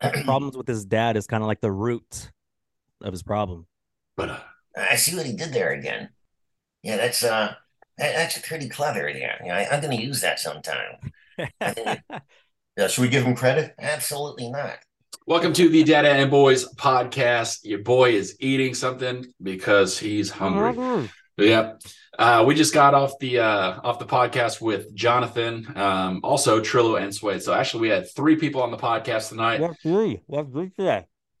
problems with his dad is kind of like the root of his problem. But uh, I see what he did there again. Yeah, that's uh, that, that's pretty clever. Yeah, yeah I, am going to use that sometime. Think yeah, should we give him credit? absolutely not. Welcome to the Data and Boys podcast. Your boy is eating something because he's hungry. Yeah. Uh, we just got off the uh, off the podcast with Jonathan, um, also Trillo and Suede. So actually, we had three people on the podcast tonight. What three? What three today?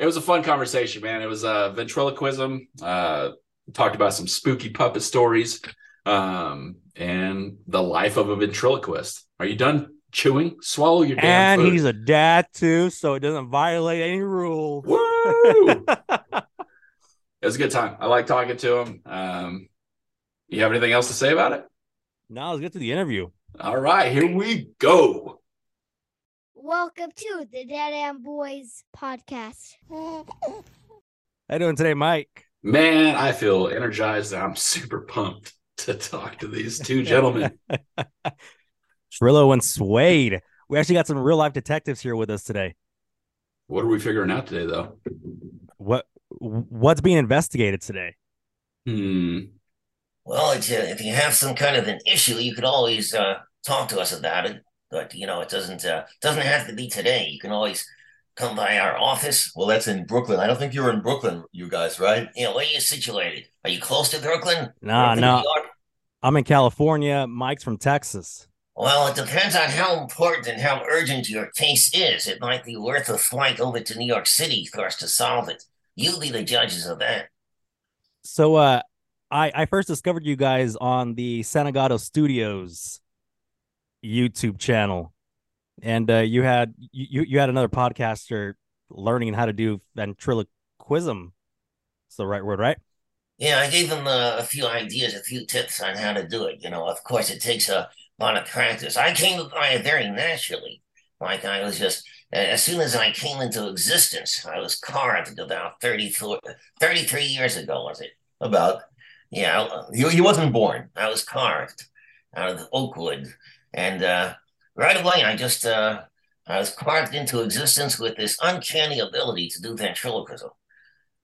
It was a fun conversation, man. It was uh, ventriloquism. Uh, talked about some spooky puppet stories, um, and the life of a ventriloquist. Are you done chewing? Swallow your damn And food. he's a dad too, so it doesn't violate any rules. Woo! it was a good time. I like talking to him. Um, you have anything else to say about it? now let's get to the interview. All right, here we go. Welcome to the Dead and Boys podcast. How you doing today, Mike? Man, I feel energized. I'm super pumped to talk to these two gentlemen. Trillo and Suede. We actually got some real life detectives here with us today. what are we figuring out today, though? What what's being investigated today? Hmm. Well, it's, uh, if you have some kind of an issue, you could always uh, talk to us about it. But you know, it doesn't uh, doesn't have to be today. You can always come by our office. Well, that's in Brooklyn. I don't think you're in Brooklyn, you guys, right? You know, where are you situated? Are you close to Brooklyn? Nah, Brooklyn, no. New I'm in California. Mike's from Texas. Well, it depends on how important and how urgent your case is. It might be worth a flight over to New York City for us to solve it. You be the judges of that. So uh I I first discovered you guys on the Sanagato Studios YouTube channel. And uh you had you you had another podcaster learning how to do ventriloquism. It's the right word, right? Yeah, I gave them uh, a few ideas, a few tips on how to do it. You know, of course, it takes a lot of practice. I came by it very naturally. Like I was just, as soon as I came into existence, I was carved about 34, 33 years ago, was it? About. Yeah, He, he wasn't born. I was carved out of oak wood. And uh, right away, I just, uh, I was carved into existence with this uncanny ability to do ventriloquism.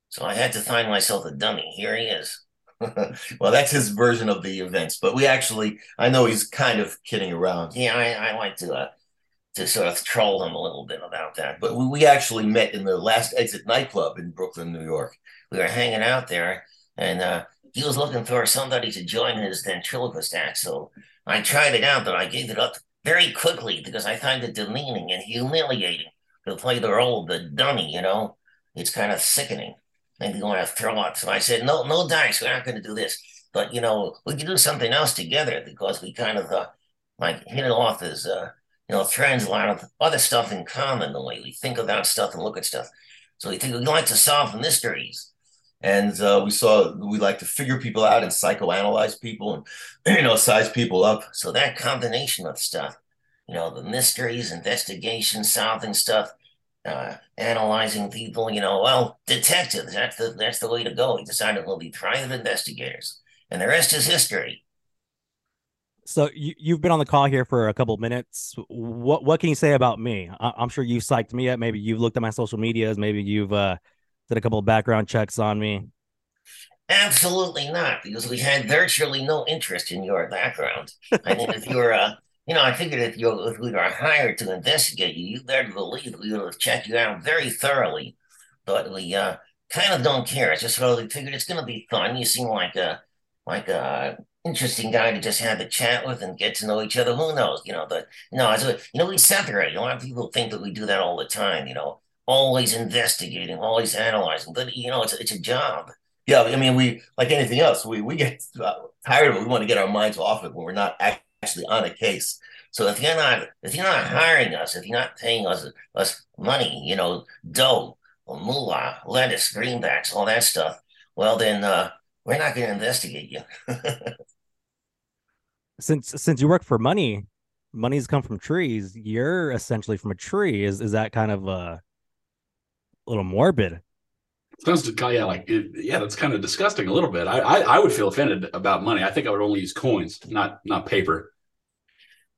So I had to find myself a dummy. Here he is. well, that's his version of the events, but we actually, I know he's kind of kidding around. Yeah, I, I like to uh, to sort of troll him a little bit about that. But we, we actually met in the last exit nightclub in Brooklyn, New York. we were hanging out there, and uh, he was looking for somebody to join his ventriloquist act. So I tried it out, but I gave it up very quickly because I find it demeaning and humiliating to play the role of the dummy. You know, it's kind of sickening. Maybe you want to throw up. So I said, no, no dice. We're not going to do this. But you know, we can do something else together because we kind of uh, like hit it off as uh, you know friends. A lot of other stuff in common. The way we think about stuff and look at stuff. So we think we like to solve mysteries. And uh, we saw we like to figure people out and psychoanalyze people and, you know, size people up. So that combination of stuff, you know, the mysteries, investigation, solving stuff, uh, analyzing people, you know, well, detectives, that's the that's the way to go. We decided we'll be private investigators. And the rest is history. So you you've been on the call here for a couple minutes. What what can you say about me? I, I'm sure you've psyched me up. Maybe you've looked at my social medias. Maybe you've uh, did a couple of background checks on me. Absolutely not, because we had virtually no interest in your background. I mean, if you're, uh, you know, I figured if you if we were hired to investigate you, you better believe we would have checked you out very thoroughly. But we uh, kind of don't care. It's just really figured it's going to be fun. You seem like a like a interesting guy to just have a chat with and get to know each other. Who knows? You know, but no, it's a, you know, we separate. A lot of people think that we do that all the time. You know, always investigating, always analyzing. But you know, it's it's a job. Yeah, I mean, we like anything else. We we get uh, tired of it. We want to get our minds off it when we're not actually on a case. So if you're not if you're not hiring us, if you're not paying us us money, you know, dough, moolah, lettuce, greenbacks, all that stuff, well then uh, we're not going to investigate you. Since since you work for money, money's come from trees. You're essentially from a tree. Is is that kind of uh, a little morbid? Sounds yeah, like it- yeah, that's kind of disgusting a little bit. I, I I would feel offended about money. I think I would only use coins, not not paper.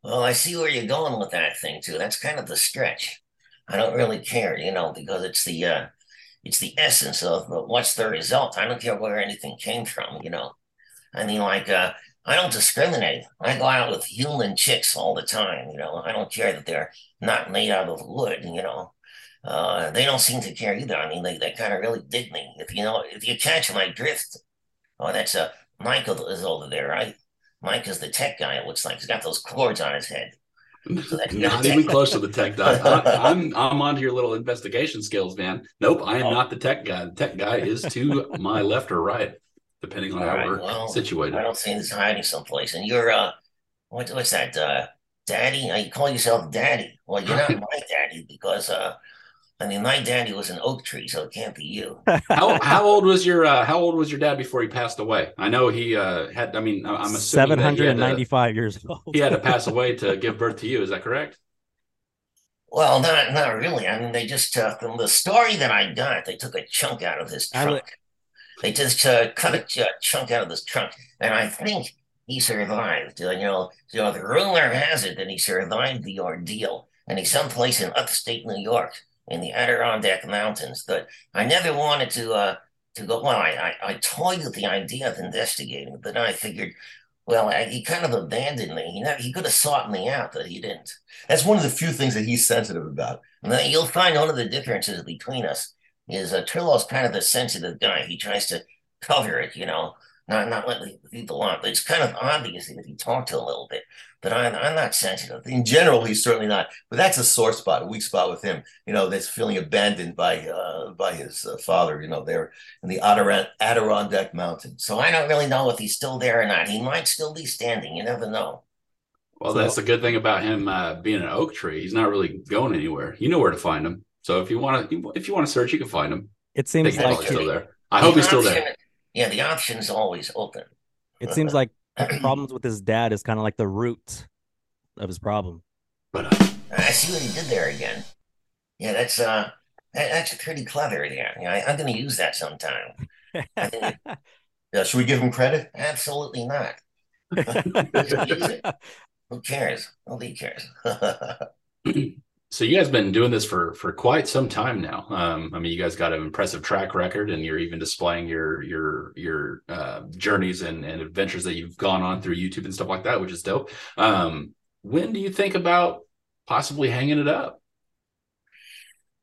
Well, I see where you're going with that thing too. That's kind of the stretch. I don't really care, you know, because it's the uh it's the essence of But what's the result. I don't care where anything came from, you know. I mean, like uh I don't discriminate. I go out with human chicks all the time, you know. I don't care that they're not made out of wood, you know. Uh, they don't seem to care either. I mean, they, they kind of really dig me. If you know, if you catch my drift, oh, that's a uh, Michael is over there, right? Mike is the tech guy. It looks like he's got those cords on his head. So not even close to the tech guy. I, am I'm, I'm onto your little investigation skills, man. Nope, I am oh. not the tech guy. The tech guy is to my left or right, depending on All how right, we're well, situated. I don't see this hiding someplace. And you're uh, what, what's that? Uh, daddy? Now you call yourself daddy? Well, you're not my daddy because uh, I mean, my daddy was an oak tree, so it can't be you. how how old was your uh, how old was your dad before he passed away? I know he uh, had. I mean, I'm assuming seven hundred and ninety five years old. he had to pass away to give birth to you. Is that correct? Well, not not really. I mean, they just uh, the story that I got, they took a chunk out of his trunk. They just uh, cut a ch- chunk out of this trunk, and I think he survived. Uh, you know, you know, the rumor has it that he survived the ordeal, and he's someplace in upstate New York in the Adirondack Mountains that I never wanted to uh, to go. Well, I, I, I toyed with the idea of investigating, but I figured, well, he kind of abandoned me. He, never, he could have sought me out, but he didn't. That's one of the few things that he's sensitive about. You'll find one of the differences between us is uh, Trillo's kind of the sensitive guy. He tries to cover it, you know not not let people on. But it's kind of obvious if you talk to a little bit. But I'm I'm not sensitive. In general, he's certainly not. But that's a sore spot, a weak spot with him. You know, that's feeling abandoned by uh, by his uh, father. You know, there in the Adirondack Mountains. So I don't really know if he's still there or not. He might still be standing. You never know. Well, so, that's the good thing about him uh, being an oak tree. He's not really going anywhere. You know where to find him. So if you want to, if you want to search, you can find him. It seems like he's still there. I hope he's still there yeah, the option's always open. It seems like problems with his dad is kind of like the root of his problem. But uh, I see what he did there again. Yeah, that's uh, that, that's pretty clever. Yeah, yeah I, am going to use that sometime. yeah, should we give him credit? Absolutely not. Who cares? Nobody cares so you guys been doing this for for quite some time now. Um, I mean, you guys got an impressive track record, and you're even displaying your your your uh, journeys and, and adventures that you've gone on through YouTube and stuff like that, which is dope. Um, when do you think about possibly hanging it up?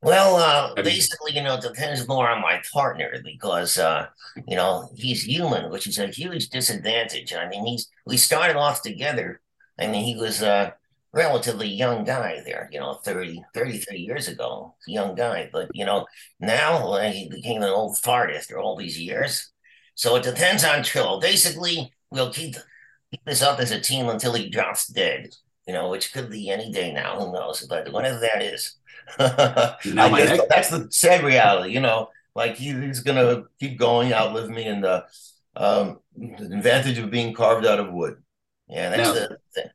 Well, uh, basically, you know, it depends more on my partner because, uh, you know, he's human, which is a huge disadvantage. I mean, he's we started off together. I mean, he was uh, relatively young guy there, you know, 30, 33 years ago, young guy. But, you know, now uh, he became an old fart after all these years. So it depends on Trillo. Basically, we'll keep, keep this up as a team until he drops dead, you know, which could be any day now. Who knows? But whatever that is. Guess that's the sad reality, you know, like he, he's going to keep going, outlive me. And the, um, the advantage of being carved out of wood. Yeah, that's now, the thing.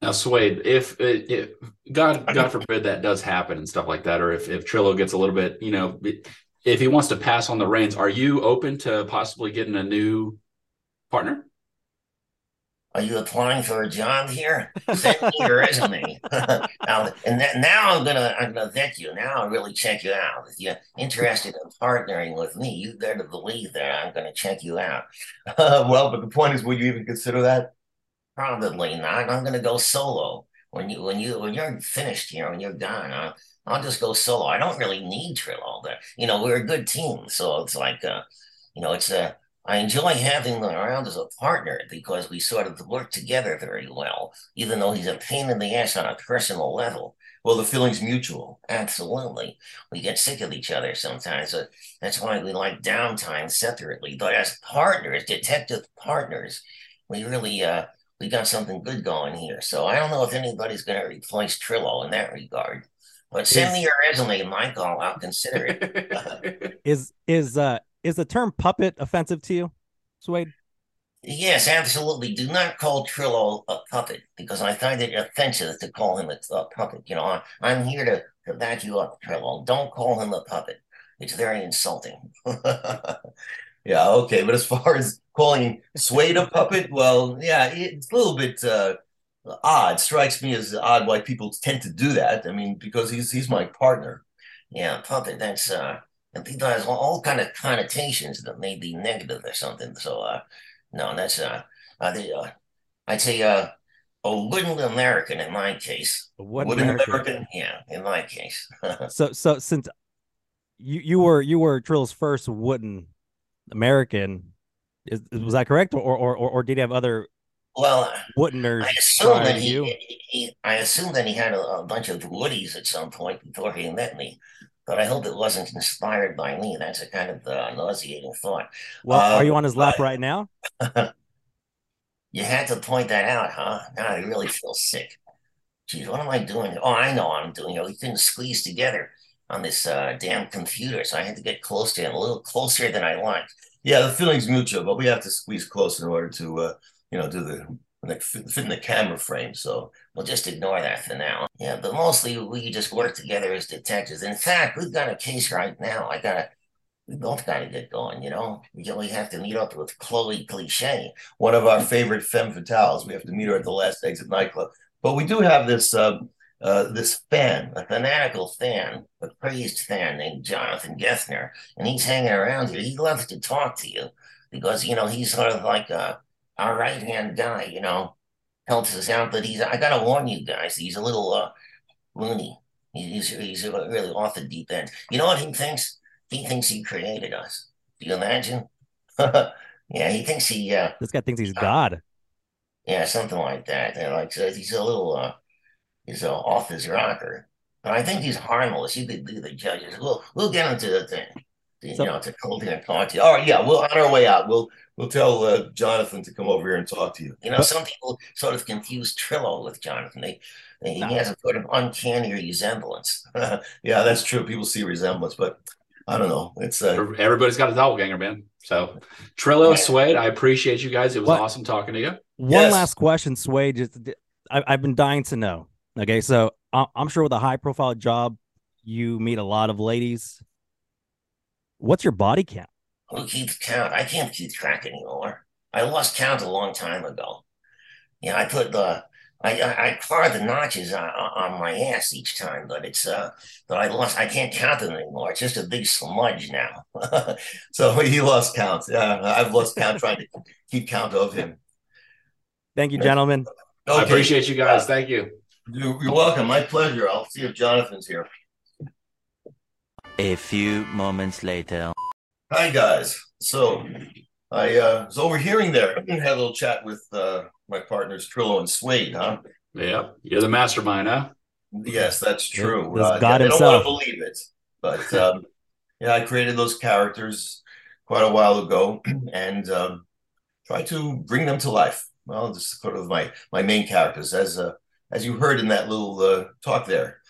Now, Suede, if, if God God forbid that does happen and stuff like that, or if if Trillo gets a little bit, you know, if he wants to pass on the reins, are you open to possibly getting a new partner? Are you applying for a job here? Send me your resume. now, and that, now I'm gonna I'm gonna vet you. Now I'll really check you out. If you're interested in partnering with me, you better believe that I'm gonna check you out. Uh, well, but the point is, would you even consider that? Probably not. I'm gonna go solo. When you when you when you're finished here, when you're done, I'll, I'll just go solo. I don't really need Trill all there. You know, we're a good team, so it's like uh, you know, it's a I enjoy having him around as a partner because we sort of work together very well, even though he's a pain in the ass on a personal level. Well, the feeling's mutual. Absolutely. We get sick of each other sometimes. So that's why we like downtime separately. But as partners, detective partners, we really uh, we got something good going here. So I don't know if anybody's going to replace Trillo in that regard. But send me your resume, Michael. I'll consider it. is is uh is the term puppet offensive to you, Suede? Yes, absolutely. Do not call Trillo a puppet because I find it offensive to call him a, a puppet. You know, I, I'm here to, to back you up, Trillo. Don't call him a puppet. It's very insulting. yeah, okay. But as far as calling Suede a puppet, well, yeah, it's a little bit uh, odd. Strikes me as odd why people tend to do that. I mean, because he's he's my partner. Yeah, puppet. That's uh, and people has all, all kind of connotations that may be negative or something. So uh, no, that's uh, uh, the, uh I'd say uh, a wooden American in my case. A wooden Wooden American. American. Yeah, in my case. So so since you you were you were Trill's first wooden American, is, was that correct, or or or, did he have other well, woodeners I assume that to he, he, I assume that he had a, a bunch of woodies at some point before he met me. But I hope it wasn't inspired by me. That's a kind of uh, nauseating thought. Well, are you on his lap right now? You had to point that out, huh? Now I really feel sick. Geez, what am I doing? Oh, I know what I'm doing. You know, things squeeze together on this uh, damn computer, so I had to get close to him, a little closer than I liked. Yeah, the feeling's mutual, but we have to squeeze close in order to, uh, you know, do the like fit, in the camera frame. So We'll just ignore that for now. Yeah, but mostly we just work together as detectives. In fact, we've got a case right now. I gotta, we both gotta get going. You know, we only have to meet up with Chloe Cliche. one of our favorite femme fatales. We have to meet her at the last exit nightclub. But we do have this uh, uh, this fan. a fanatical fan, a crazed fan named Jonathan Geffner, and he's hanging around here. He loves to talk to you because you know he's sort of like a our right hand guy. You know, helps us out. But he's I gotta warn you guys, he's a little uh, loony. He's he's really off the deep end. You know what he thinks? He thinks he created us. Do you imagine? yeah, he thinks he uh, This guy thinks he's God. yeah, something like that. And like so he's a little uh he's uh, off his rocker. But I think he's harmless. You could be the judges. We'll we'll get into the thing. You So- know, to cold and talk to you. All right, yeah, we'll on our way out. We'll we'll tell uh, Jonathan to come over here and talk to you. You know, some people sort of confuse Trillo with Jonathan. They, they No. he has a sort of uncanny resemblance. yeah, that's true. People see resemblance, but I don't know. It's uh, Everybody's got a doppelganger, man. So Trillo, Yeah. Suede, I appreciate you guys. It was What? awesome talking to you. One Yes. last question, Suede. Just I, I've been dying to know. Okay, so I- I'm sure with a high profile job, you meet a lot of ladies. What's your body count? Who keeps count? I can't keep track anymore. I lost count a long time ago. Yeah, I put the I I, I carved the notches on, on my ass each time, but it's uh, but I lost. I can't count them anymore. It's just a big smudge now. so he lost count. Yeah, I've lost count trying to keep count of him. Thank you, Yeah. gentlemen. I appreciate you guys. Thank you. You- You're welcome. My pleasure. I'll see if Jonathan's here. A few moments later. Hi guys. So I uh, was overhearing there. Had a little chat with uh, my partners Trillo and Suede, huh? Yeah, you're the mastermind, huh? Yes, that's true. This Uh, God they don't himself. want to believe it, but um, yeah, I created those characters quite a while ago and um, tried to bring them to life. Well, this is sort of my my main characters, as uh, as you heard in that little uh, talk there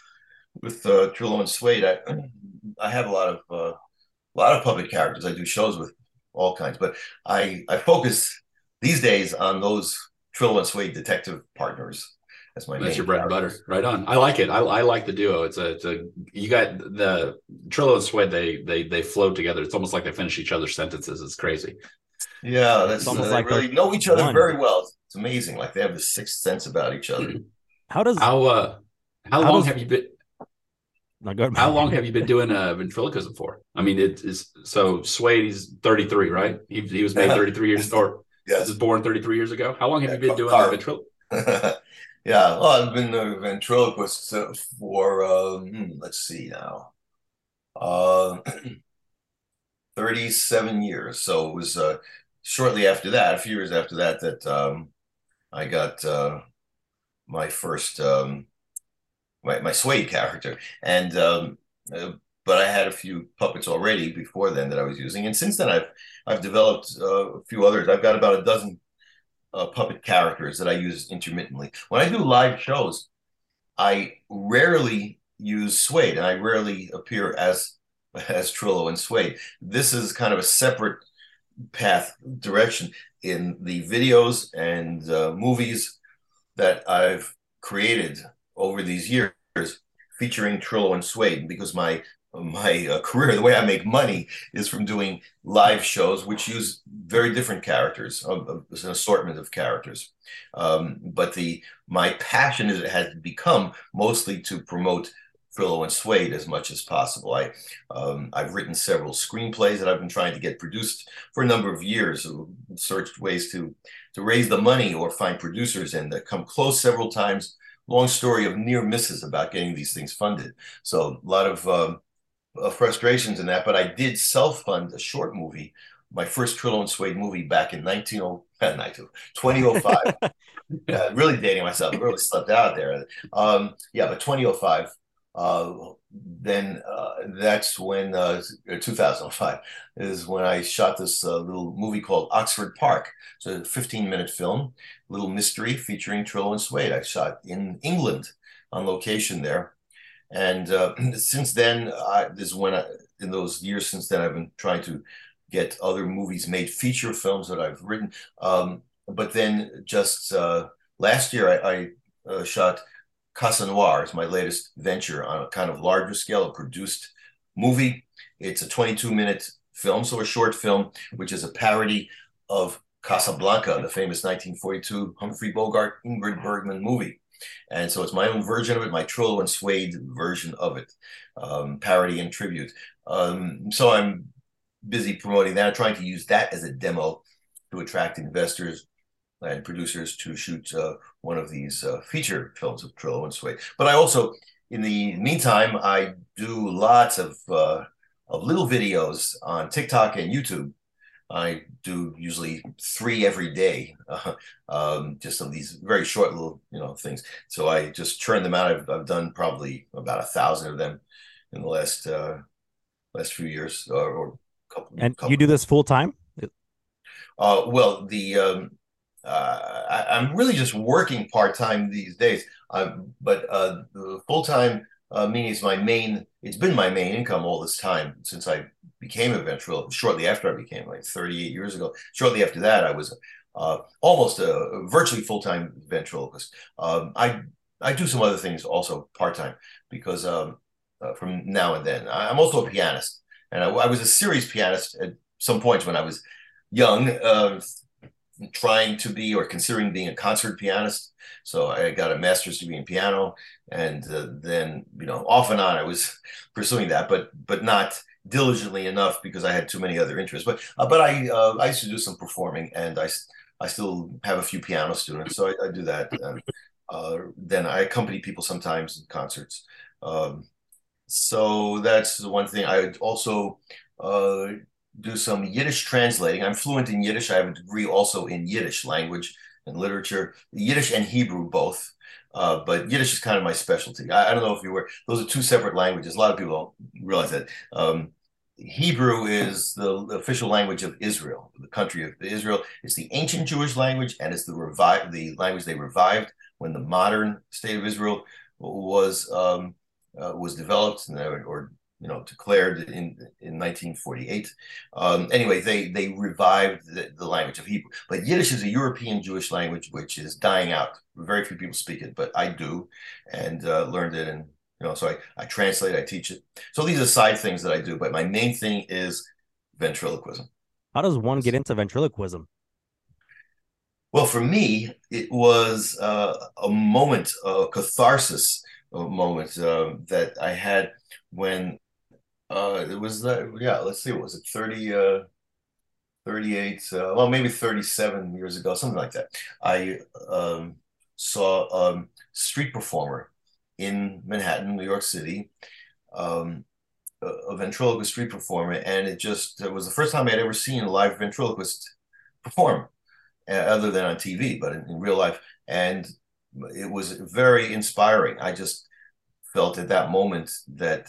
with uh, Trillo and Suede. I I have a lot of uh, a lot of puppet characters. I do shows with all kinds, but I I focus these days on those Trillo and Suede detective partners as my name. That's your bread and butter. Right on. I like it. I, I like the duo. It's a, it's a you got the Trillo and Suede. They they they flow together. It's almost like they finish each other's sentences. It's crazy. Yeah, that's It's almost uh, like they really know each other one. very well. It's amazing. Like they have the sixth sense about each other. How does How uh how, How long does- have you been no, go- how long have you been doing uh ventriloquism for? I mean it is so Suede he's 33, right? He, he was made 33 years or Yes. was born 33 years ago. How long have Yeah, you been doing car. ventrilo- yeah. Well, I've been a ventriloquist uh, for um, hmm, let's see now, uh, thirty-seven years. So it was uh, shortly after that, a few years after that, that um, I got uh, my first um, my my Suede character, and um, uh, but I had a few puppets already before then that I was using, and since then I've I've developed uh, a few others. I've got about a dozen uh, puppet characters that I use intermittently. When I do live shows, I rarely use Suede, and I rarely appear as as Trillo and Suede. This is kind of a separate path direction in the videos and uh, movies that I've created over these years featuring Trillo and Suede because my my uh, career, the way I make money is from doing live shows, which use very different characters, of, of an assortment of characters. Um, but the my passion is it has become mostly to promote Trillo and Suede as much as possible. I um, I've written several screenplays that I've been trying to get produced for a number of years. Searched ways to to raise the money or find producers and that come close several times. Long story of near misses about getting these things funded. So a lot of um, uh, frustrations in that, but I did self fund a short movie, my first Trillo and Suede movie back in 19, 2005. uh, really dating myself. Really slept out there. Um, yeah, but 2005. Uh, then uh, that's when uh, 2005 is when I shot this uh, little movie called Oxford Park. It's a 15 minute film, little mystery featuring Trillo and Suede. I shot in England on location there. And uh, since then, I, this is when I, in those years since then, I've been trying to get other movies made, feature films that I've written. Um, but then just uh, last year, I, I uh, shot Casa Noir. It's my latest venture on a kind of larger scale, a produced movie. It's a 22 minute film, so a short film, which is a parody of Casablanca, the famous 1942 Humphrey Bogart Ingrid Bergman movie. And so it's my own version of it, my Trillo and Suede version of it, um, parody and tribute. Um, so I'm busy promoting that, trying to use that as a demo to attract investors and producers to shoot uh, one of these uh, feature films of Trillo and Suede. But I also, in the meantime, I do lots of uh, of little videos on TikTok and YouTube I do usually three every day, uh, um, just of these very short little, you know, things. So I just churn them out. I've, I've done probably about a thousand of them in the last uh, last few years, or, or couple. And couple you do this full time? Uh, well, the um, uh, I, am really just working part time these days. Um, but uh, full time uh, meaning it's my main. It's been my main income all this time since I became a ventriloquist. Shortly after I became, like 38 years ago. Shortly after that, I was uh, almost a, virtually full time ventriloquist. Um, I I do some other things also part time because um, uh, from now and then I, am also a pianist, and I, I, was a serious pianist at some points when I was young, trying to be or considering being a concert pianist. So I got a master's degree in piano, and uh, then you know off and on I was pursuing that, but but not diligently enough because I had too many other interests. But uh, but I uh, I used to do some performing, and I I still have a few piano students, so I, I do that. And, uh, then I accompany people sometimes in concerts. Um, so that's the one thing. I also uh, do some Yiddish translating. I'm fluent in Yiddish. I have a degree also in Yiddish language and literature, Yiddish and Hebrew both. Uh, but Yiddish is kind of my specialty. I, I, don't know if you were; those are two separate languages. A lot of people don't realize that. Um, Hebrew is the official language of Israel, the country of Israel. It's the ancient Jewish language, and it's the revived the language they revived when the modern state of Israel was um, uh, was developed or you know declared in in 1948. Um, anyway, they they revived the, the, language of Hebrew, but Yiddish is a European Jewish language which is dying out. Very few people speak it, but I do, and uh, learned it, and you know, so I I translate, I teach it. So these are side things that I do, but my main thing is ventriloquism. How does one get into ventriloquism? Well, for me, it was uh, a moment, a catharsis a moment uh, that I had when uh, it was that yeah. Let's see, what was it? Thirty, uh, thirty-eight. Uh, well, maybe thirty-seven years ago, something like that. I um, saw a street performer in Manhattan, New York City. Um, a, a ventriloquist street performer, and it just it was the first time i'd ever seen a live ventriloquist perform, other than on TV, but in, in real life. And it was very inspiring. I just felt at that moment that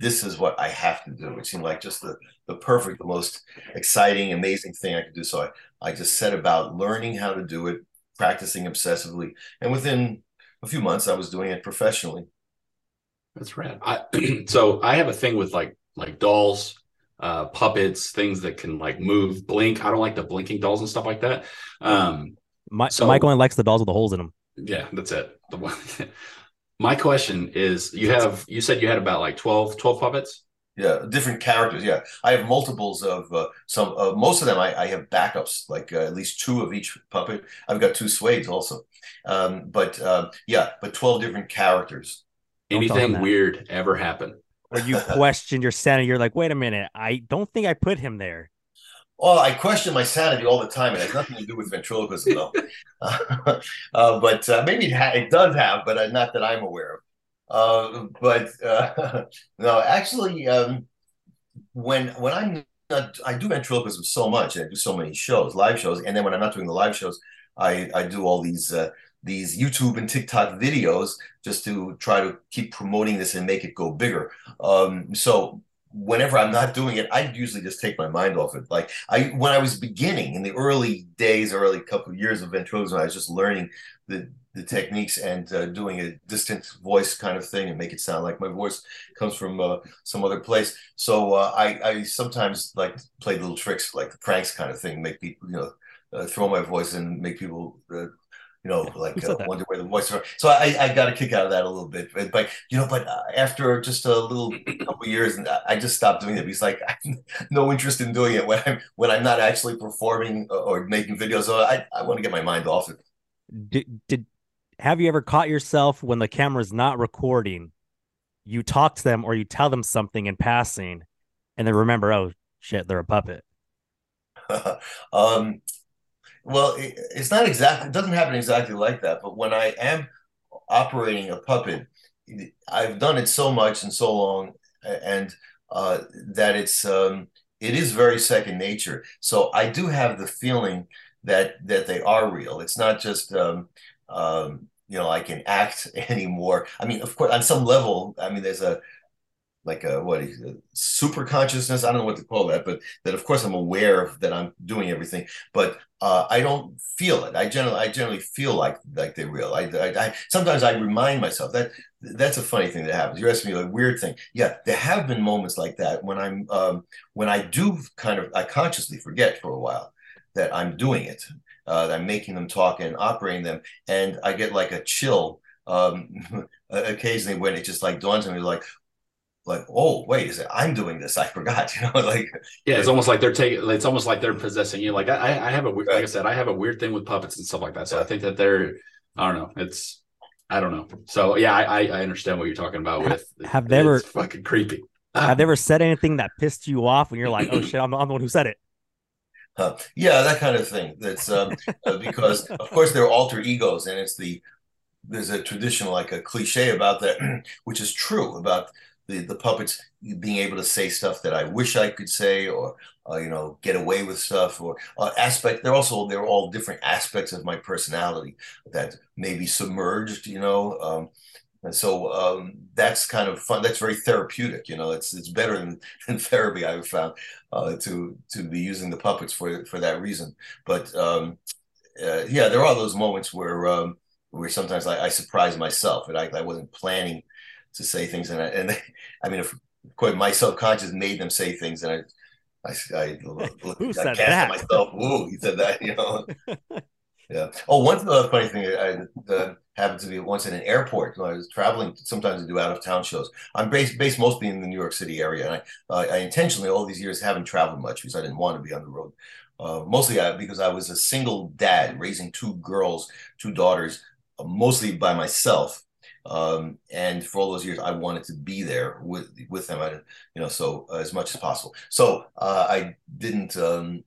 this is what I have to do. It seemed like just the, the perfect, the most exciting, amazing thing I could do. So I, I just set about learning how to do it, practicing obsessively. And within a few months, I was doing it professionally. That's rad. I, so I have a thing with like like dolls, uh, puppets, things that can like move, blink. I don't like the blinking dolls and stuff like that. Um, My, so, Mike only likes the dolls with the holes in them. Yeah, that's it. The one. My question is you have you said you had about like 12, 12 puppets? Yeah, different characters. Yeah, I have multiples of uh, some. Uh, most of them, I, I have backups, like uh, at least two of each puppet. I've got two Suedes also, um, but uh, yeah, but twelve different characters. Don't Anything weird ever happen? Or you question your sanity, you're like, wait a minute, I don't think I put him there. Well, I question my sanity all the time. It has nothing to do with ventriloquism, though. uh, but uh, maybe it, ha- it does have, but uh, not that I'm aware of. Uh, but uh, no, actually, um, when when I'm not, I do ventriloquism so much, and I do so many shows, live shows, and then when I'm not doing the live shows, I I do all these uh, these YouTube and TikTok videos just to try to keep promoting this and make it go bigger. Um, so whenever I'm not doing it, I usually just take my mind off it. Like I, when I was beginning in the early days, early couple of years of ventriloquism, I was just learning the the techniques and uh, doing a distant voice kind of thing and make it sound like my voice comes from uh, some other place. So uh, I, I sometimes like play little tricks, like the pranks kind of thing, make people, you know, uh, throw my voice and make people. You know, like uh, wonder where the voice. Are. So I, I got a kick out of that a little bit, but, but you know, but uh, after just a little couple years, and I just stopped doing it because like I have no interest in doing it when I'm when I'm not actually performing or, or making videos. So I, I want to get my mind off it. Did, did have you ever caught yourself when the camera's not recording? You talk to them or you tell them something in passing, and then remember, oh shit, they're a puppet. um, well, it, it's not exactly. It doesn't happen exactly like that. But when I am operating a puppet, I've done it so much and so long, and uh, that it's um, it is very second nature. So I do have the feeling that that they are real. It's not just um, um, you know I can act anymore. I mean, of course, on some level, I mean, there's a like a what is it, super consciousness. I don't know what to call that, but that of course I'm aware that I'm doing everything, but uh, I don't feel it. I generally I generally feel like like they're real. I, I, I sometimes I remind myself that that's a funny thing that happens. You're asking me a weird thing. Yeah, there have been moments like that when I'm um, when I do kind of I consciously forget for a while that I'm doing it. Uh, that I'm making them talk and operating them, and I get like a chill um, occasionally when it just like dawns on me, like, like, oh wait, is it? I'm doing this. I forgot. You know, like Yeah, it's almost like they're taking. It's almost like they're possessing you. Like I, I have a weird, like I said, I have a weird thing with puppets and stuff like that. So I think that they're, I don't know. It's, I don't know. So yeah, I, I I understand what you're talking about with. Have they ever- It's fucking creepy. Have they ever said anything that pissed you off when you're like, oh shit, I'm, I'm the one who said it? Uh, yeah, that kind of thing. That's um, uh, because, of course, they're alter egos, and it's the there's a traditional like a cliche about that, which is true about the the puppets being able to say stuff that I wish I could say, or uh, you know, get away with stuff, or uh, aspect. They're also they're all different aspects of my personality that may be submerged. You know. Um, and so um, that's kind of fun. That's very therapeutic, you know. It's it's better than, than therapy I've found uh, to to be using the puppets for for that reason. But um, uh, yeah, there are those moments where um, where sometimes I, I surprise myself, and I, I wasn't planning to say things, and I, and I mean, of course, my subconscious made them say things, and I I, I, Who I cast that? myself. Whoa, he said that, you know. Yeah. Oh, one uh, funny thing I, uh, happened to be once in an airport. When I was traveling, sometimes to do out of town shows. I'm based based mostly in the New York City area, and I, uh, I intentionally all these years haven't traveled much because I didn't want to be on the road. Uh, mostly uh, because I was a single dad raising two girls, two daughters, uh, mostly by myself. Um, and for all those years, I wanted to be there with with them. I, you know, so uh, as much as possible. So uh, I didn't. Um,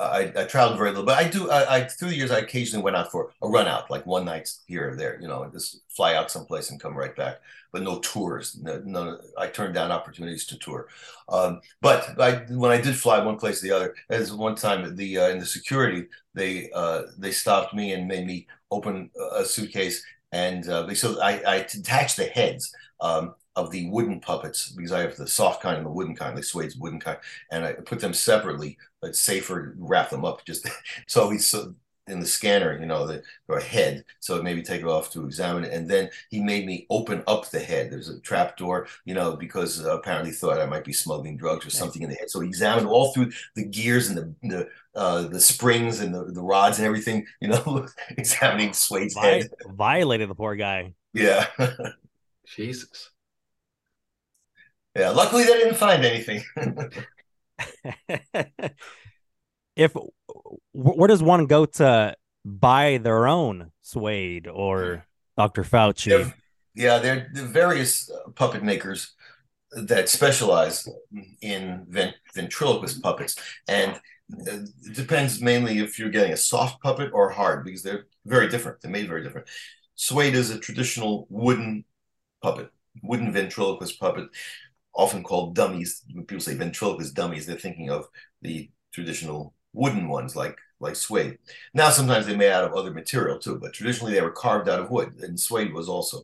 I, I traveled very little, but I do. I, I through the years, I occasionally went out for a run out, like one night here or there. You know, just fly out someplace and come right back. But no tours. No, no I turned down opportunities to tour. Um, but I, when I did fly one place or the other, as one time the uh, in the security, they uh, they stopped me and made me open a suitcase, and uh, so I, I detached the heads. Um, of the wooden puppets because I have the soft kind and the wooden kind, like Suede's wooden kind, and I put them separately. It's safer wrap them up. Just so he's so, in the scanner, you know, the or head. So maybe take it off to examine it, and then he made me open up the head. There's a trap door, you know, because uh, apparently he thought I might be smuggling drugs or something in the head. So he examined all through the gears and the the uh, the springs and the, the rods and everything, you know, examining Suede's Vi- head. violated the poor guy. Yeah. Jesus. Yeah, luckily they didn't find anything. if where does one go to buy their own Suede or Dr. Fauci? They're, yeah, there are various uh, puppet makers that specialize in vent- ventriloquist puppets, and uh, it depends mainly if you're getting a soft puppet or hard because they're very different. They're made very different. Suede is a traditional wooden puppet, wooden ventriloquist puppet, often called dummies. When people say ventriloquist dummies, they're thinking of the traditional wooden ones like like suede. Now sometimes they're made out of other material too, but traditionally they were carved out of wood, and suede was also.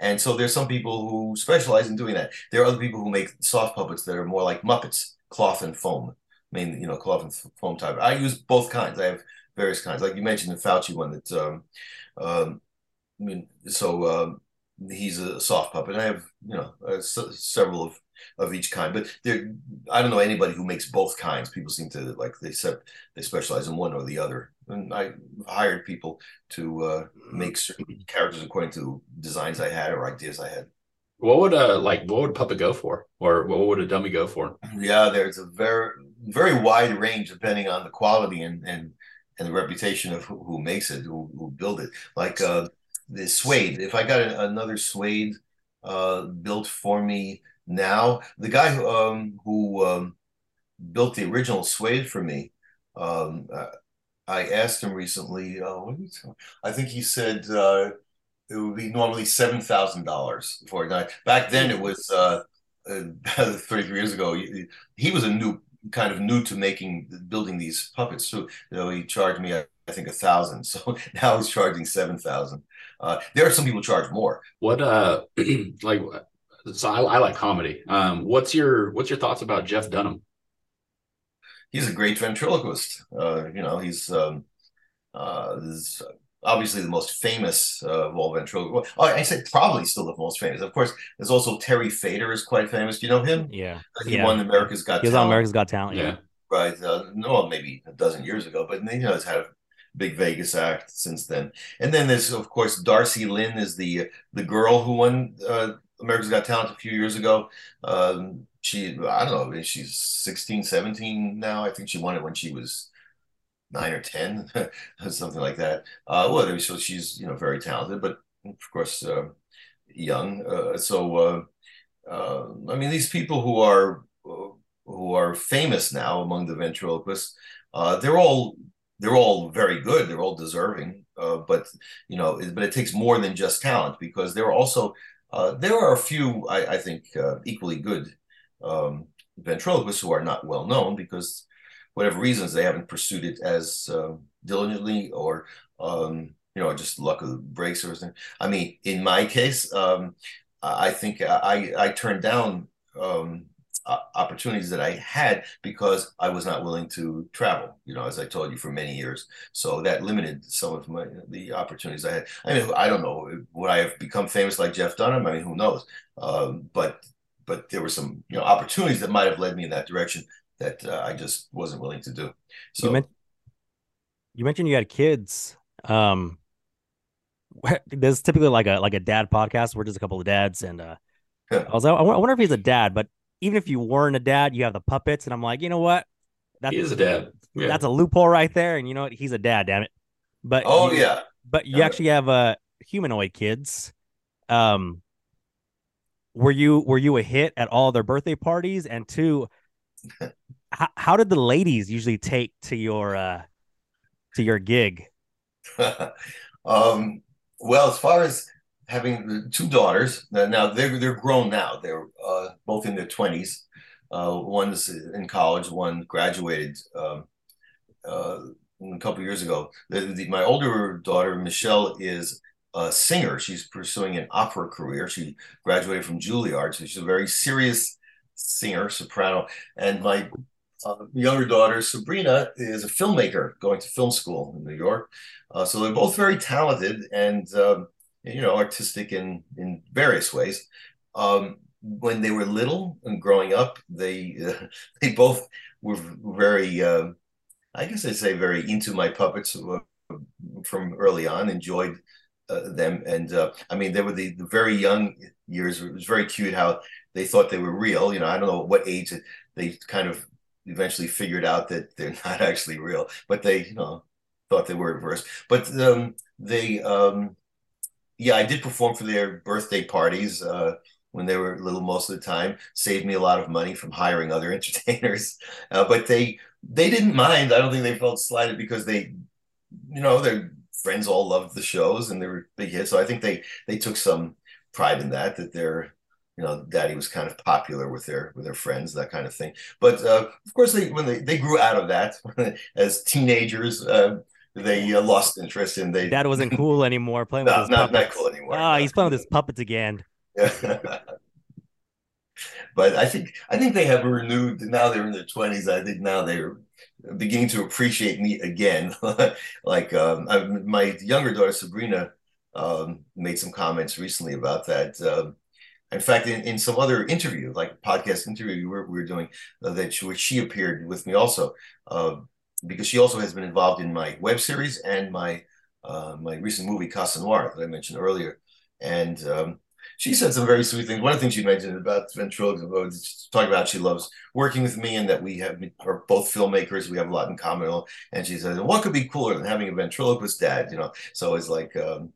And so there's some people who specialize in doing that. There are other people who make soft puppets that are more like Muppets, cloth and foam. I mean, you know, cloth and foam type. I use both kinds. I have various kinds. Like you mentioned the Fauci one that um, um I mean, so um, he's a soft puppet. I have, you know, uh, several of of each kind. But there, I don't know anybody who makes both kinds. People seem to like they said they specialize in one or the other. And I hired people to uh, make certain characters according to designs I had or ideas I had. What would a like what would a puppet go for, or what would a dummy go for? Yeah, there's a very very wide range depending on the quality and and and the reputation of who, who makes it, who, who build it. Like uh, the suede. If I got another suede uh, built for me now. The guy who, um, who um, built the original suede for me, um, uh, I asked him recently. Uh, what did he tell? I think he said uh, it would be normally seven thousand dollars for it. back then, it was uh, uh, thirty-three years ago. He, he, was a new kind of new to making building these puppets. So you know, he charged me. I, I think a thousand. So now he's charging seven thousand. Uh, there are some people charge more. What uh, like so I, I like comedy. Um, what's your what's your thoughts about Jeff Dunham? He's a great ventriloquist. Uh, you know, he's um, uh, obviously the most famous uh, of all ventriloquists. Well, I say probably still the most famous. Of course, there's also Terry Fator is quite famous. Do you know him? Yeah, he yeah. won America's Got. He was Talent. on America's Got Talent. Yeah, yeah. right. Uh, no, maybe a dozen years ago, but you know, has had a big Vegas act since then. And then there's of course Darci Lynne is the the girl who won uh, America's Got Talent a few years ago. Um, she, I don't know, she's 16, 17 now. I think she won it when she was nine or 10, something like that. Uh, well, so she's, you know, very talented, but of course, uh, young. Uh, so, uh, uh, I mean, these people who are, who are famous now among the ventriloquists, uh, they're all, they're all very good. They're all deserving. but, you know, but it takes more than just talent because they're also uh, there are a few, I, I think, uh, equally good um, ventriloquists who are not well known because, whatever reasons, they haven't pursued it as uh, diligently or, um, you know, just luck of the breaks or something. I mean, in my case, um, I think I, I turned down um, opportunities that I had because I was not willing to travel, you know, as I told you for many years. So that limited some of my the opportunities I had. I mean, I don't know would I have become famous like Jeff Dunham? I mean, who knows? Um, but but there were some you know opportunities that might have led me in that direction that uh, I just wasn't willing to do. So you, you mentioned you had kids. Um, there's typically like a like a dad podcast where there's a couple of dads and uh, I was I wonder if he's a dad, but even if you weren't a dad, you have the puppets, and I'm like, you know what? That's, he is a dad. Yeah. That's a loophole right there, and you know what? He's a dad. Damn it! But oh you, yeah, but you actually have uh humanoid kids. Um, were you were you a hit at all their birthday parties? And two, how, how did the ladies usually take to your uh to your gig? um, well, as far as having two daughters. Now they're they're grown now. They're uh, both in their twenties. Uh, one's in college. One graduated um, uh, a couple years ago. The, the, my older daughter Michelle is a singer. She's pursuing an opera career. She graduated from Juilliard, so she's a very serious singer, soprano. And my uh, younger daughter Sabrina is a filmmaker, going to film school in New York. Uh, so they're both very talented and. Um, you know, artistic in in various ways. Um, when they were little and growing up, they uh, they both were very, uh, I guess I'd say, very into my puppets uh, from early on. Enjoyed uh, them, and uh, I mean, they were the, the very young years. It was very cute how they thought they were real. You know, I don't know what age they kind of eventually figured out that they're not actually real, but they, you know, thought they were at first. But um, they, um, yeah, I did perform for their birthday parties uh, when they were little most of the time. Saved me a lot of money from hiring other entertainers. Uh, but they they didn't mind. I don't think they felt slighted because they, you know, their friends all loved the shows and they were big hits. So I think they they took some pride in that that their you know daddy was kind of popular with their with their friends that kind of thing but uh, of course they when they, they grew out of that as teenagers uh, they uh, lost interest in they Dad wasn't cool anymore playing no, with his not, puppets. not cool anymore Ah, No. he's playing with his puppets again. but I think I think they have renewed. Now they're in their twenties. I think now they're beginning to appreciate me again. like um, I, my younger daughter Sabrina um, made some comments recently about that. Um, in fact, in, in some other interview, like podcast interview we were, we were doing, uh, that she, which she appeared with me also, uh, because she also has been involved in my web series and my uh, my recent movie Casa Noir that I mentioned earlier, and um, she said some very sweet things. One of the things she mentioned about ventriloquism was talking about she loves working with me and that we have are both filmmakers. We have a lot in common. And she said, "What could be cooler than having a ventriloquist dad?" You know, so it's like um,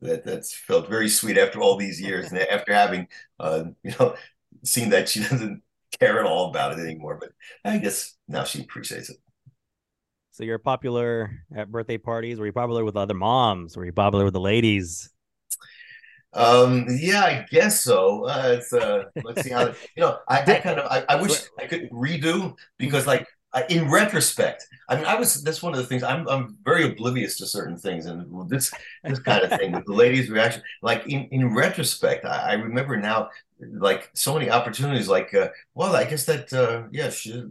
that. That's felt very sweet after all these years and after having uh, you know seen that she doesn't care at all about it anymore. But I guess now she appreciates it. So you're popular at birthday parties? Were you popular with other moms? Were you popular with the ladies? Um, yeah, I guess so. Uh, it's uh, let's see how you know. I, I kind of I, I wish I could redo because like I, in retrospect, I mean, I was that's one of the things I'm I'm very oblivious to certain things, and this this kind of thing with the ladies' reaction. Like in in retrospect, I, I remember now like so many opportunities. Like, uh, well, I guess that uh, yeah, she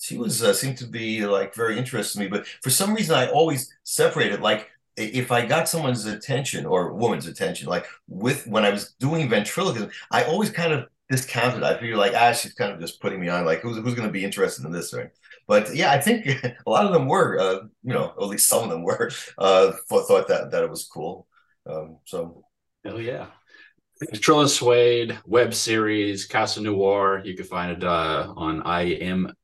she was uh, seemed to be like very interested in me, but for some reason I always separated like if I got someone's attention or woman's attention, like with when I was doing ventriloquism, I always kind of discounted. I figured like, ah, she's kind of just putting me on. Like, who's who's going to be interested in this, thing But yeah, I think a lot of them were, uh, you know, at least some of them were, uh, thought that that it was cool. Um, so oh yeah. Trillo Suede web series Casa Noir. You can find it uh, on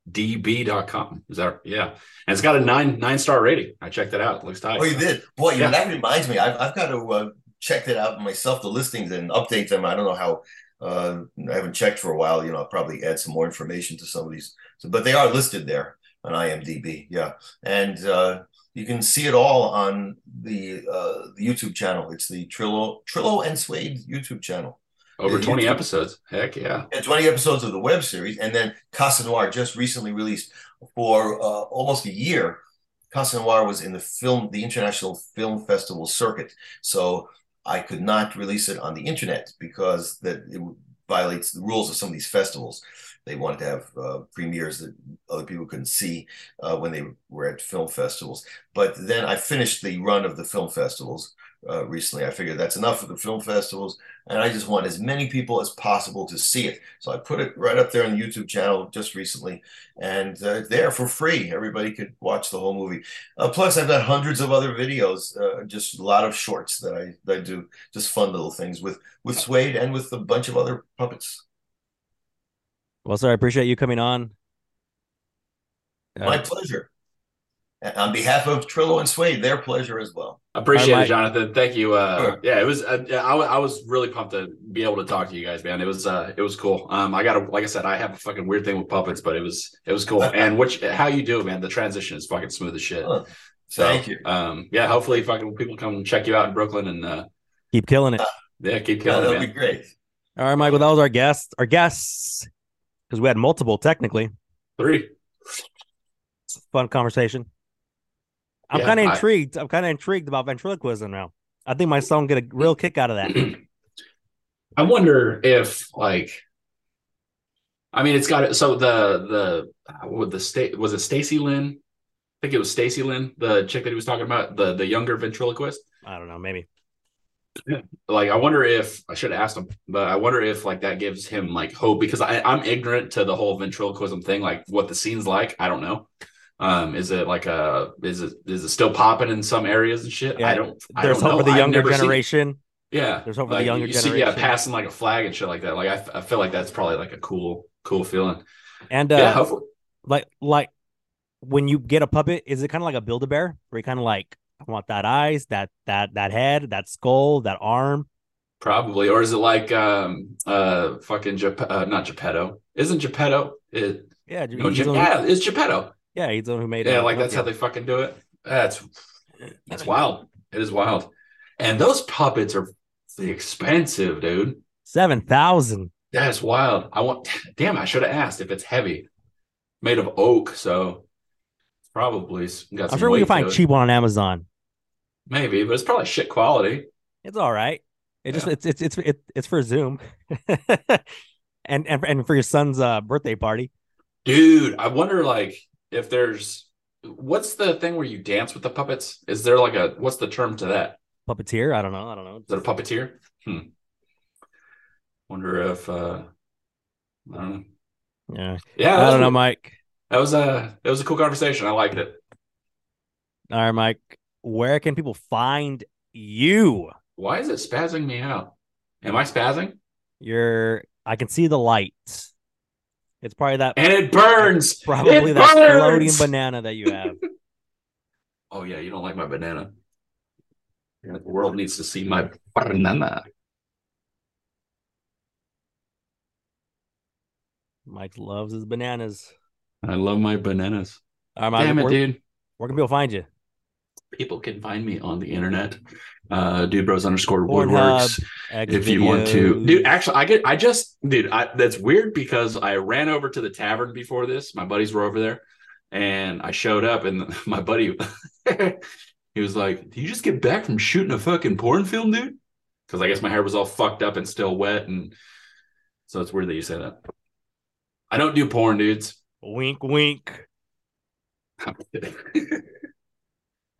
imdb.com. Is that yeah? And it's got a nine nine star rating. I checked it out. It looks tight. Oh, you did? Boy, you know, Yeah. that reminds me. I've, I've got to uh, check that out myself, the listings, and update them. I don't know how. Uh, I haven't checked for a while. You know, I'll probably add some more information to some of these. So, but they are listed there on IMDb. Yeah, and uh, you can see it all on the uh, the YouTube channel. It's the Trillo Trillo and Suede YouTube channel. Over Yeah, 20 YouTube. episodes. Heck yeah. And 20 episodes of the web series, and then Casa Noir just recently released for uh, almost a year. Casa Noir was in the film, the International Film Festival circuit, so I could not release it on the internet because that it violates the rules of some of these festivals. They wanted to have uh, premieres that other people couldn't see uh, when they were at film festivals. But then I finished the run of the film festivals uh, recently. I figured that's enough of the film festivals and I just want as many people as possible to see it. So I put it right up there on the YouTube channel just recently, and uh, there for free. Everybody could watch the whole movie. Uh, plus, I've got hundreds of other videos, uh, just a lot of shorts that I that I do, just fun little things with with Suede and with a bunch of other puppets. Well, sir, I appreciate you coming on. Uh, My pleasure. And on behalf of Trillo and Suede, their pleasure as well. Appreciate All right, it, Jonathan. Thank you. Uh, Sure. yeah, it was. Uh, I, I was really pumped to be able to talk to you guys, man. It was. Uh, it was cool. Um, I got a, like I said, I have a fucking weird thing with puppets, but it was, it was cool. And which, how you do, man? The transition is fucking smooth as shit. Oh, So, Thank you. Um, yeah, hopefully, fucking people come check you out in Brooklyn, and uh, keep killing it. yeah, keep Yeah, killing it, that'll be great. All right, Michael, that was our guest. Our guests, because we had multiple technically. Three. Fun conversation. I'm Yeah, kind of intrigued. I'm kind of intrigued about ventriloquism now. I think my son get a real kick out of that. I wonder if like I mean it's got it. so the the with the state was it Stacy Lynn? I think it was Stacy Lynn, the chick that he was talking about, the the younger ventriloquist. I don't know, maybe. Like I wonder if I should have asked him, but I wonder if like that gives him like hope because I, I'm ignorant to the whole ventriloquism thing, like what the scene's like. I don't know. Um, is it like a is it is it still popping in some areas and shit? Yeah, I don't I There's don't hope know. for the younger never seen generation. Yeah, There's hope for the younger you see, yeah, passing like a flag and shit like that. Like I, f- I feel like that's probably like a cool, cool feeling. And uh, yeah, hopefully. like like when you get a puppet, is it kind of like a build a bear where you kind of like I want that eyes, that that that head, that skull, that arm. Probably, or is it like um uh fucking Gep- uh, not Geppetto? Isn't Geppetto? It Yeah, no, Ge- the yeah, it's Geppetto. yeah, he's the one who made. It. Yeah, uh, like that's how they fucking do it. That's that's wild. It is wild, and those puppets are expensive, dude. seven thousand. That's wild. I want. Damn, I should have asked if it's heavy, made of oak. So probably got. I'm sure we can find cheap one on Amazon. Maybe, but it's probably shit quality. It's all right. It just it's it's it's it, it's for Zoom, and and and for your son's uh, birthday party. Dude, I wonder like if there's what's the thing where you dance with the puppets? Is there like a what's the term to that? Puppeteer? I don't know. I don't know. Is it a puppeteer? Hmm. Wonder if uh I don't know. Yeah, Yeah, I don't know, Mike. That was a that was a cool conversation. I liked it. All right, Mike. Where can people find you? Why is it spazzing me out? Am I spazzing? You're. I can see the light. It's probably that. And it burns. Probably It that burns! floating banana that you have. Oh yeah, you don't like my banana. The world needs to see my banana. Mike loves his bananas. I love my bananas. All right, Mike. Damn it, where, dude. where can people find you? People can find me on the internet. Uh dude bros underscore Pornhub, woodworks. X if you want to videos. dude actually i get i just dude I, that's weird because i ran over to the tavern before this my buddies were over there and i showed up and my buddy he was like did you just get back from shooting a fucking porn film dude because i guess my hair was all fucked up and still wet and so it's weird that you say that i don't do porn dudes Wink, wink.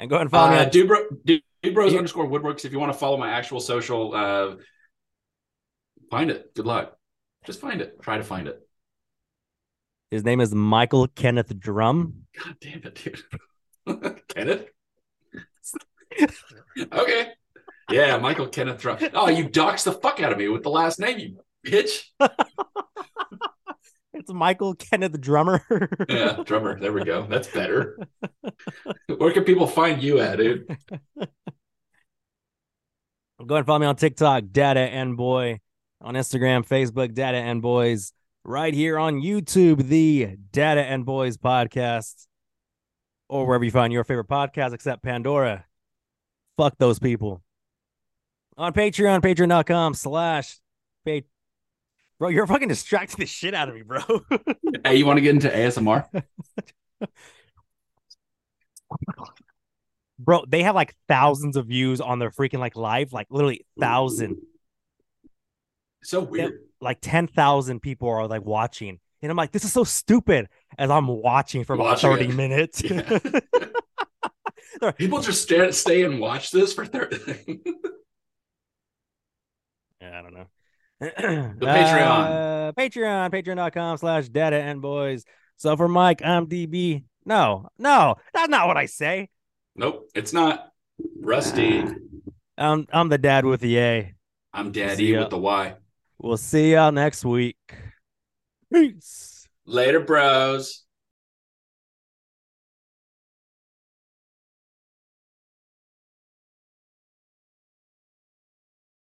And go ahead and follow me uh, on dude, bro, dude, dude Yeah. underscore woodworks if you want to follow my actual social uh find it good luck just find it try to find it His name is Michael Kenneth Drum. God damn it, dude. Kenneth? okay. Yeah, Michael Kenneth Drum. Oh, you doxed the fuck out of me with the last name, you bitch. It's Michael Kenneth Drummer. Yeah, drummer. There we go. That's better. Where can people find you at, dude? Go ahead and follow me on TikTok, Data and Boy, on Instagram, Facebook, Data and Boys, right here on YouTube, the Data and Boys podcast, or wherever you find your favorite podcast except Pandora. Fuck those people. On Patreon, patreon.com slash Bro, you're fucking distracting the shit out of me, bro. Hey, you want to get into ASMR? bro, they have like thousands of views on their freaking like live, like literally thousand. So weird. like 10,000 people are like watching. And I'm like, this is so stupid as I'm watching for about Watching 30 it. minutes. Yeah. People just stay, stay and watch this for 30. Yeah, I don't know. The Patreon. Uh, Patreon, patreon.com slash data and boys. So for Mike, I'm DB. No, no, that's not what I say. nope, it's not. Rusty. I'm, I'm the dad with the A. I'm Daddy ya. with the Y. We'll see y'all next week. Peace. Later, bros.